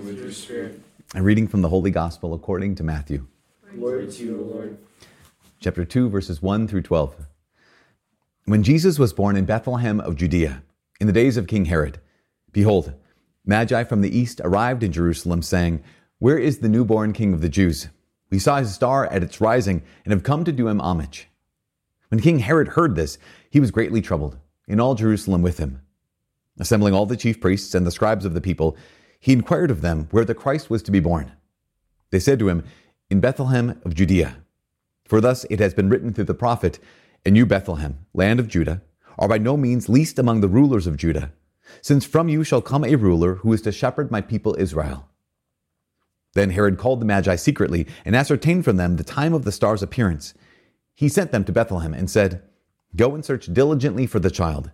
And with your spirit. A reading from the Holy Gospel according to Matthew, Glory to you, O Lord. chapter 2, verses 1 through 12. When Jesus was born in Bethlehem of Judea, in the days of King Herod, behold, Magi from the east arrived in Jerusalem, saying, Where is the newborn King of the Jews? We saw his star at its rising and have come to do him homage. When King Herod heard this, he was greatly troubled, and all Jerusalem with him. Assembling all the chief priests and the scribes of the people, he inquired of them where the Christ was to be born. They said to him, In Bethlehem of Judea. For thus it has been written through the prophet, And you, Bethlehem, land of Judah, are by no means least among the rulers of Judah, since from you shall come a ruler who is to shepherd my people Israel. Then Herod called the Magi secretly and ascertained from them the time of the star's appearance. He sent them to Bethlehem and said, Go and search diligently for the child.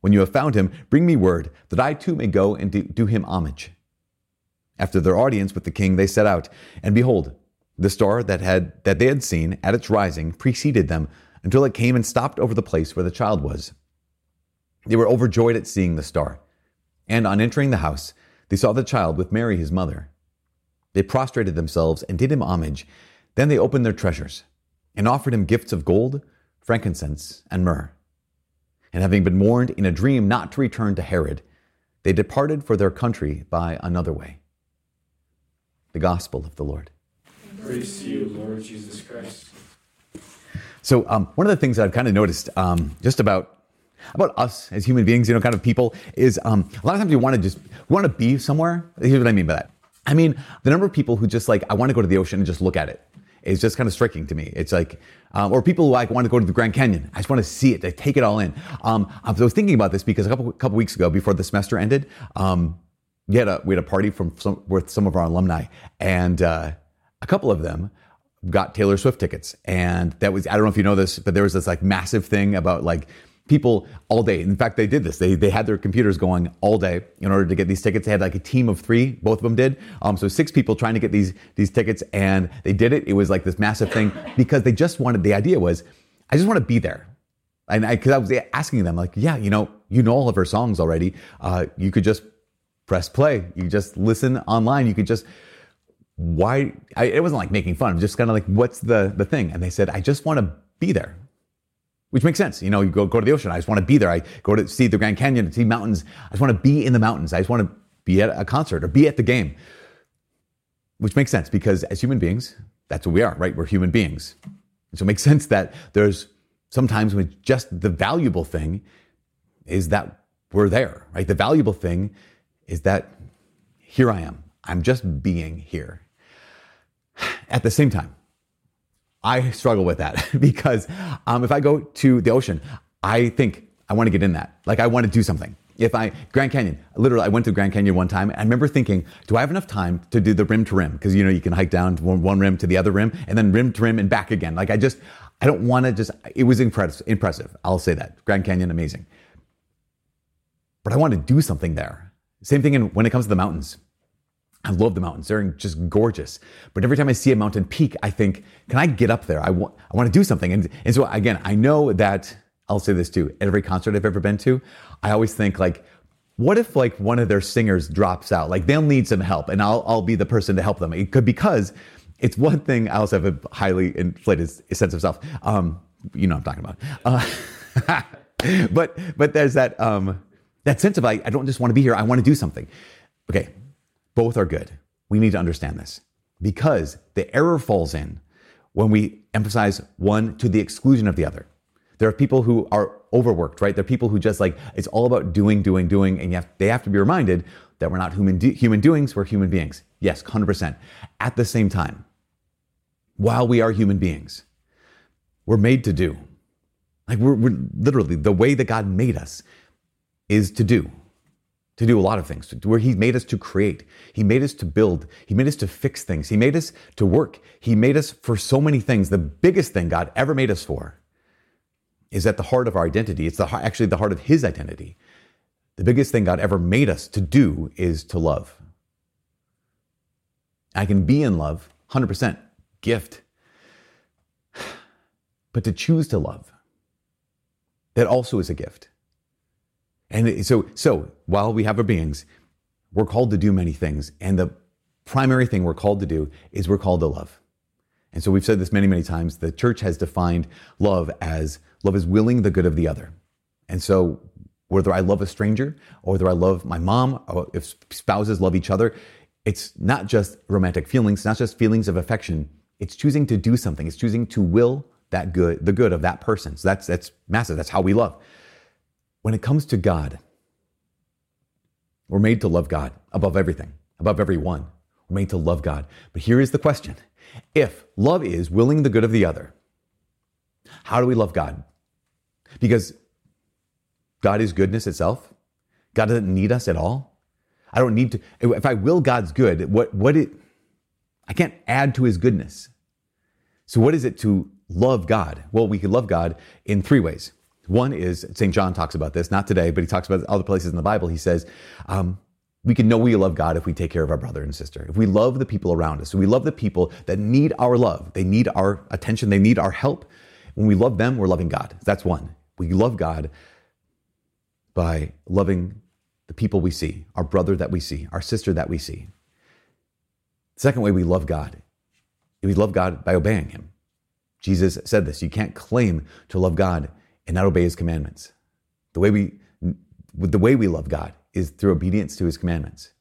When you have found him, bring me word, that I too may go and do, him homage. After their audience with the king, they set out, and behold, the star that had that they had seen at its rising preceded them until it came and stopped over the place where the child was. They were overjoyed at seeing the star, and on entering the house, they saw the child with Mary his mother. They prostrated themselves and did him homage. Then they opened their treasures and offered him gifts of gold, frankincense, and myrrh. And having been warned in a dream not to return to Herod, they departed for their country by another way. The Gospel of the Lord. Praise to you, Lord Jesus Christ. So, um, one of the things that I've kind of noticed um, just about about us as human beings, you know, kind of people, is um, a lot of times we want to just want to be somewhere. Here's what I mean by that. I mean the number of people who just like I want to go to the ocean and just look at it is just kind of striking to me. It's like, um, or people who like want to go to the Grand Canyon. I just want to see it, to take it all in. Um, I was thinking about this because a couple couple weeks ago, before the semester ended, um, we had a we had a party from some with some of our alumni, and uh, a couple of them got Taylor Swift tickets, and that was I don't know if you know this, but there was this like massive thing about like people all day. In fact, they did this. They they had their computers going all day in order to get these tickets. They had like a team of three. Both of them did. Um, so six people trying to get these these tickets, and they did it. It was like this massive thing because they just wanted. The idea was, I just want to be there. And I, because I was asking them, like, yeah, you know, you know all of her songs already. Uh, you could just press play. You just listen online. You could just why I, it wasn't like making fun. I'm just kind of like, what's the the thing? And they said, I just want to be there, which makes sense. You know, you go go to the ocean. I just want to be there. I go to see the Grand Canyon, and see mountains. I just want to be in the mountains. I just want to be at a concert or be at the game, which makes sense because as human beings, that's what we are, right? We're human beings. And so it makes sense that there's sometimes when just the valuable thing is that we're there, right? The valuable thing is that here I am. I'm just being here. At the same time, I struggle with that because um, if I go to the ocean, I think I want to get in that. Like I want to do something. If I Grand Canyon, literally, I went to Grand Canyon one time. And I remember thinking, do I have enough time to do the rim to rim? Because you know you can hike down one, one rim to the other rim, and then rim to rim and back again. Like I just, I don't want to just. It was impressive. Impressive. I'll say that. Grand Canyon, amazing. But I want to do something there. Same thing in, when it comes to the mountains. I love the mountains. They're just gorgeous. But every time I see a mountain peak, I think, can I get up there? I want, I want to do something. And, and so again, I know that I'll say this too. At every concert I've ever been to, I always think like, what if like one of their singers drops out? Like they'll need some help and I'll, I'll be the person to help them. It could, because it's one thing. I also have a highly inflated sense of self. Um, you know what I'm talking about. Uh, but, but there's that, um, that sense of like, I don't just want to be here. I want to do something. Okay. Both are good. We need to understand this because the error falls in when we emphasize one to the exclusion of the other. There are people who are overworked, right? There are people who just like, it's all about doing, doing, doing. And have, they have to be reminded that we're not human, do, human doings, we're human beings. Yes, 100%. At the same time, while we are human beings, we're made to do. Like we're, we're literally, the way that God made us is to do to do a lot of things, to, where He made us to create. He made us to build. He made us to fix things. He made us to work. He made us for so many things. The biggest thing God ever made us for is at the heart of our identity. It's the, actually the heart of His identity. The biggest thing God ever made us to do is to love. I can be in love, 100% gift. But to choose to love, that also is a gift. And so, so while we have our beings, we're called to do many things. And the primary thing we're called to do is we're called to love. And so we've said this many, many times. The church has defined love as love is willing the good of the other. And so whether I love a stranger or whether I love my mom or if spouses love each other, it's not just romantic feelings, not just feelings of affection. It's choosing to do something. It's choosing to will that good, the good of that person. So that's that's massive. That's how we love. When it comes to God, we're made to love God above everything, above everyone. We're made to love God. But here is the question if love is willing the good of the other, how do we love God? Because God is goodness itself. God doesn't need us at all. I don't need to. If I will God's good, what what it, I can't add to His goodness. So what is it to love God? Well, we can love God in three ways. One is, St. John talks about this, not today, but he talks about other places in the Bible. He says, um, we can know we love God if we take care of our brother and sister. If we love the people around us, we love the people that need our love. They need our attention. They need our help. When we love them, we're loving God. That's one. We love God by loving the people we see, our brother that we see, our sister that we see. The second way we love God, we love God by obeying Him. Jesus said this you can't claim to love God and not obey his commandments. The way we the way we love God is through obedience to his commandments.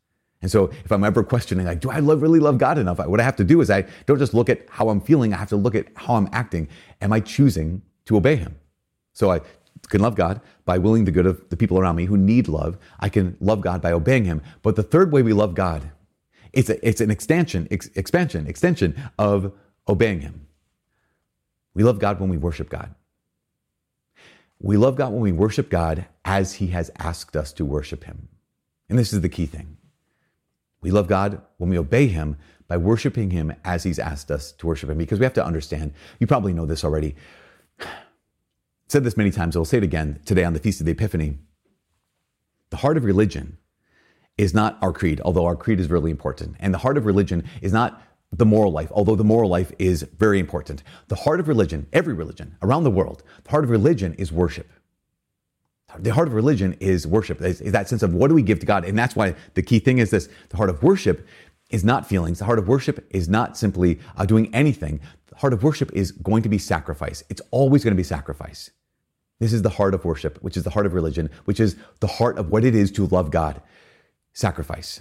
And so if I'm ever questioning, like, do I love, really love God enough? What I have to do is I don't just look at how I'm feeling, I have to look at how I'm acting. Am I choosing to obey him? So I can love God by willing the good of the people around me who need love. I can love God by obeying him. But the third way we love God, it's, a, it's an extension, ex, expansion, extension of obeying him. We love God when we worship God. We love God when we worship God as He has asked us to worship Him. And this is the key thing. We love God when we obey Him by worshiping Him as He's asked us to worship Him. Because we have to understand, you probably know this already. I've said this many times, I'll say it again today on the Feast of the Epiphany. The heart of religion is not our creed, although our creed is really important. And the heart of religion is not the moral life, although the moral life is very important. The heart of religion, every religion around the world, the heart of religion is worship. The heart of religion is worship, is, is that sense of what do we give to God? And that's why the key thing is this the heart of worship is not feelings. The heart of worship is not simply uh, doing anything. The heart of worship is going to be sacrifice. It's always going to be sacrifice. This is the heart of worship, which is the heart of religion, which is the heart of what it is to love God. Sacrifice.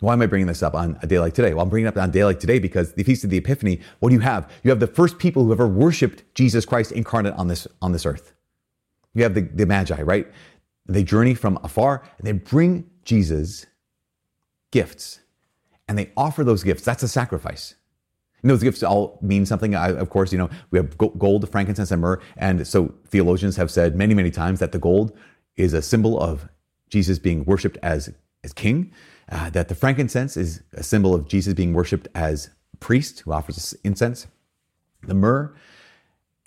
Why am I bringing this up on a day like today? Well, I'm bringing it up on a day like today because the Feast of the Epiphany, what do you have? You have the first people who ever worshiped Jesus Christ incarnate on this, on this earth. You have the, the Magi, right? They journey from afar and they bring Jesus gifts and they offer those gifts. That's a sacrifice. And those gifts all mean something. I, of course, you know, we have gold, frankincense, and myrrh. And so theologians have said many, many times that the gold is a symbol of Jesus being worshiped as, as king uh, that the frankincense is a symbol of Jesus being worshiped as priest who offers incense. The myrrh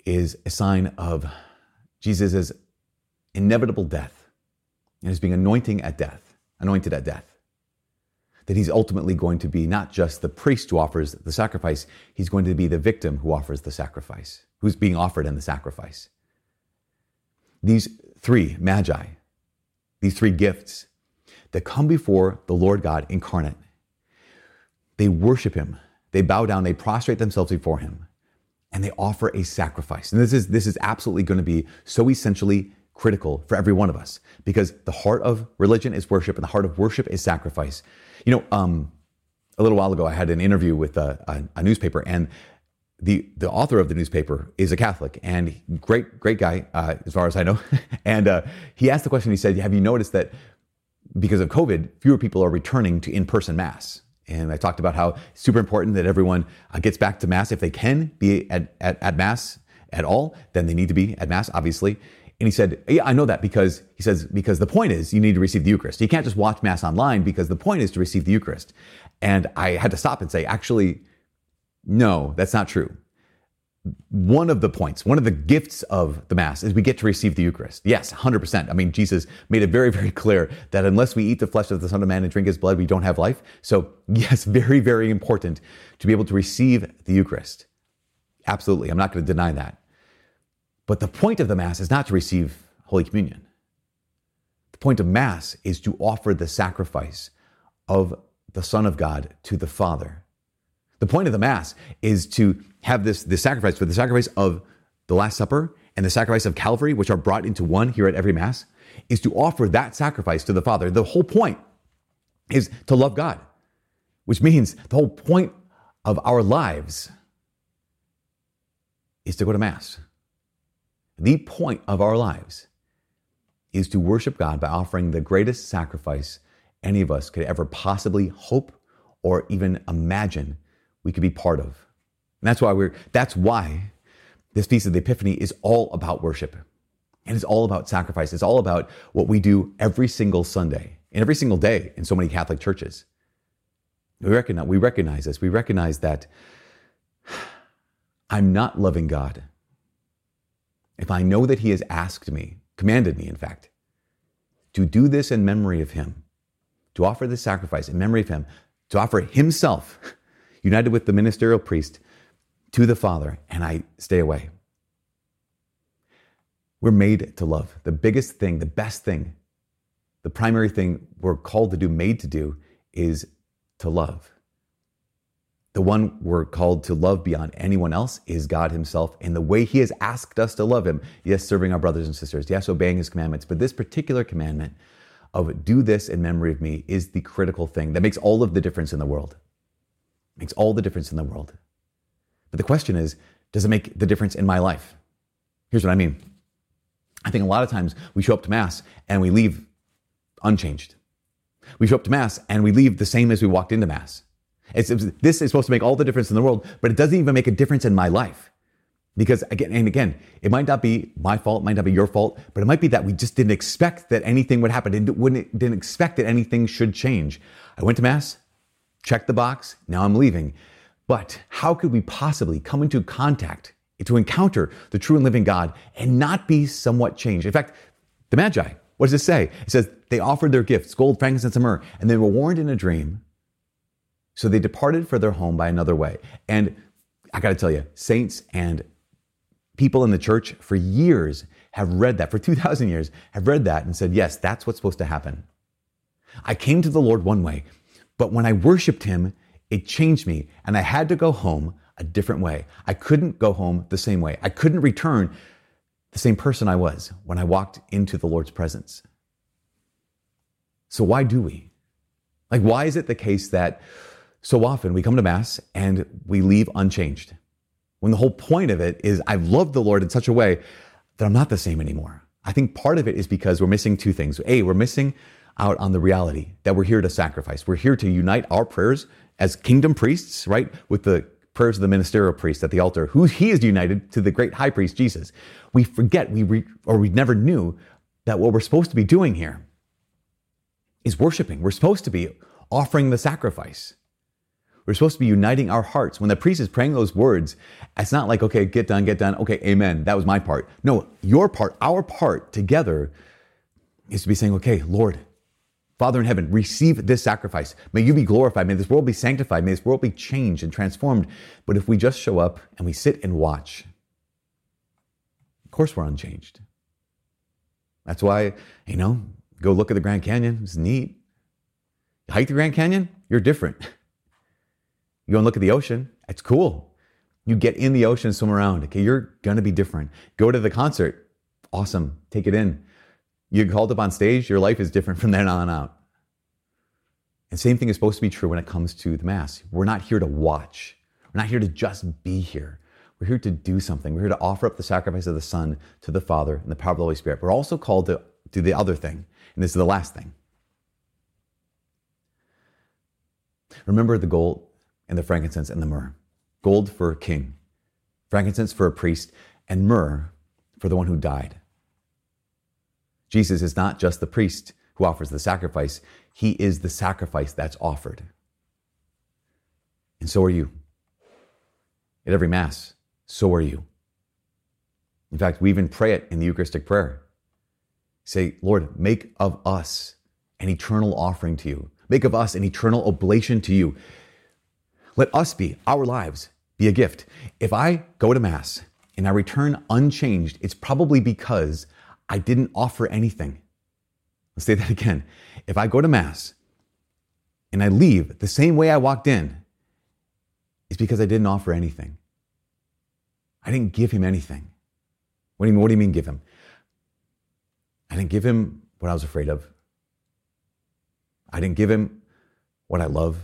is a sign of Jesus' inevitable death and his being anointing at death, anointed at death. That he's ultimately going to be not just the priest who offers the sacrifice, he's going to be the victim who offers the sacrifice, who's being offered in the sacrifice. These three magi, these three gifts, that come before the Lord God incarnate. They worship him. They bow down, they prostrate themselves before him, and they offer a sacrifice. And this is, this is absolutely going to be so essentially critical for every one of us because the heart of religion is worship and the heart of worship is sacrifice. You know, um, a little while ago, I had an interview with a, a, a newspaper, and the the author of the newspaper is a Catholic and great great guy uh, as far as I know. and uh, he asked the question. He said, "Have you noticed that because of COVID, fewer people are returning to in person Mass. And I talked about how super important that everyone uh, gets back to Mass. If they can be at, at, at Mass at all, then they need to be at Mass, obviously. And he said, Yeah, I know that because he says, because the point is you need to receive the Eucharist. You can't just watch Mass online because the point is to receive the Eucharist. And I had to stop and say, actually, no, that's not true. One of the points, one of the gifts of the Mass is we get to receive the Eucharist. Yes, 100%. I mean, Jesus made it very, very clear that unless we eat the flesh of the Son of Man and drink his blood, we don't have life. So, yes, very, very important to be able to receive the Eucharist. Absolutely. I'm not going to deny that. But the point of the Mass is not to receive Holy Communion. The point of Mass is to offer the sacrifice of the Son of God to the Father. The point of the Mass is to have this, this sacrifice, but the sacrifice of the Last Supper and the sacrifice of Calvary, which are brought into one here at every Mass, is to offer that sacrifice to the Father. The whole point is to love God, which means the whole point of our lives is to go to Mass. The point of our lives is to worship God by offering the greatest sacrifice any of us could ever possibly hope or even imagine we could be part of. And that's why we're that's why this feast of the Epiphany is all about worship. And it's all about sacrifice. It's all about what we do every single Sunday and every single day in so many Catholic churches. We recognize, we recognize this. We recognize that I'm not loving God. If I know that He has asked me, commanded me, in fact, to do this in memory of Him, to offer this sacrifice in memory of him, to offer himself, united with the ministerial priest, to the Father, and I stay away. We're made to love. The biggest thing, the best thing, the primary thing we're called to do, made to do, is to love. The one we're called to love beyond anyone else is God Himself and the way He has asked us to love Him. Yes, serving our brothers and sisters. Yes, obeying His commandments. But this particular commandment of do this in memory of me is the critical thing that makes all of the difference in the world. Makes all the difference in the world. But the question is, does it make the difference in my life? Here's what I mean. I think a lot of times we show up to Mass and we leave unchanged. We show up to Mass and we leave the same as we walked into Mass. It's, it's, this is supposed to make all the difference in the world, but it doesn't even make a difference in my life. Because again and again, it might not be my fault, might not be your fault, but it might be that we just didn't expect that anything would happen. Didn't expect that anything should change. I went to Mass, checked the box, now I'm leaving. But how could we possibly come into contact, to encounter the true and living God and not be somewhat changed? In fact, the Magi, what does it say? It says they offered their gifts, gold, frankincense, and myrrh, and they were warned in a dream. So they departed for their home by another way. And I got to tell you, saints and people in the church for years have read that, for 2,000 years, have read that and said, yes, that's what's supposed to happen. I came to the Lord one way, but when I worshiped Him, it changed me and I had to go home a different way. I couldn't go home the same way. I couldn't return the same person I was when I walked into the Lord's presence. So, why do we? Like, why is it the case that so often we come to Mass and we leave unchanged? when the whole point of it is I've loved the Lord in such a way that I'm not the same anymore. I think part of it is because we're missing two things. A, we're missing out on the reality that we're here to sacrifice. We're here to unite our prayers as kingdom priests, right, with the prayers of the ministerial priest at the altar, who he is united to the great high priest Jesus. We forget, we re, or we never knew that what we're supposed to be doing here is worshiping. We're supposed to be offering the sacrifice. We're supposed to be uniting our hearts. When the priest is praying those words, it's not like, okay, get done, get done. Okay, amen. That was my part. No, your part, our part together is to be saying, okay, Lord, Father in heaven, receive this sacrifice. May you be glorified. May this world be sanctified. May this world be changed and transformed. But if we just show up and we sit and watch, of course we're unchanged. That's why, you know, go look at the Grand Canyon. It's neat. You hike the Grand Canyon, you're different. You go and look at the ocean. It's cool. You get in the ocean, swim around. Okay, you're gonna be different. Go to the concert. Awesome. Take it in. You called up on stage. Your life is different from then on out. And same thing is supposed to be true when it comes to the Mass. We're not here to watch. We're not here to just be here. We're here to do something. We're here to offer up the sacrifice of the Son to the Father and the power of the Holy Spirit. We're also called to do the other thing. And this is the last thing. Remember the gold and the frankincense and the myrrh. Gold for a king, frankincense for a priest, and myrrh for the one who died. Jesus is not just the priest who offers the sacrifice, he is the sacrifice that's offered. And so are you. At every Mass, so are you. In fact, we even pray it in the Eucharistic prayer. Say, Lord, make of us an eternal offering to you. Make of us an eternal oblation to you. Let us be, our lives, be a gift. If I go to Mass and I return unchanged, it's probably because I didn't offer anything. Let's say that again. If I go to Mass and I leave the same way I walked in, it's because I didn't offer anything. I didn't give him anything. What do you mean? What do you mean give him? I didn't give him what I was afraid of. I didn't give him what I love.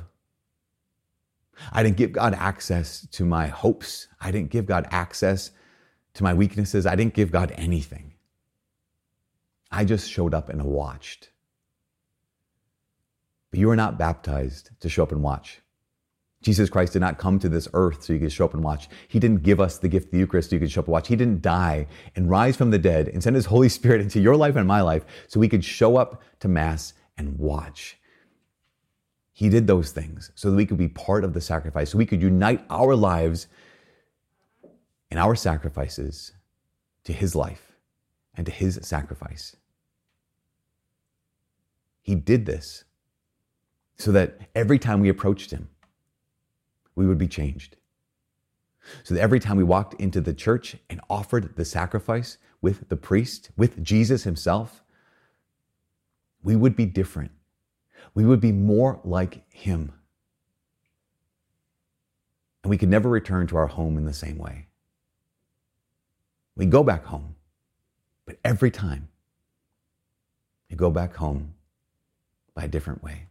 I didn't give God access to my hopes. I didn't give God access to my weaknesses. I didn't give God anything. I just showed up and watched. But you are not baptized to show up and watch. Jesus Christ did not come to this earth so you could show up and watch. He didn't give us the gift of the Eucharist so you could show up and watch. He didn't die and rise from the dead and send his Holy Spirit into your life and my life so we could show up to Mass and watch. He did those things so that we could be part of the sacrifice, so we could unite our lives and our sacrifices to his life and to his sacrifice. He did this so that every time we approached him, we would be changed. So that every time we walked into the church and offered the sacrifice with the priest, with Jesus himself, we would be different. We would be more like him. And we could never return to our home in the same way. We go back home, but every time we go back home by a different way.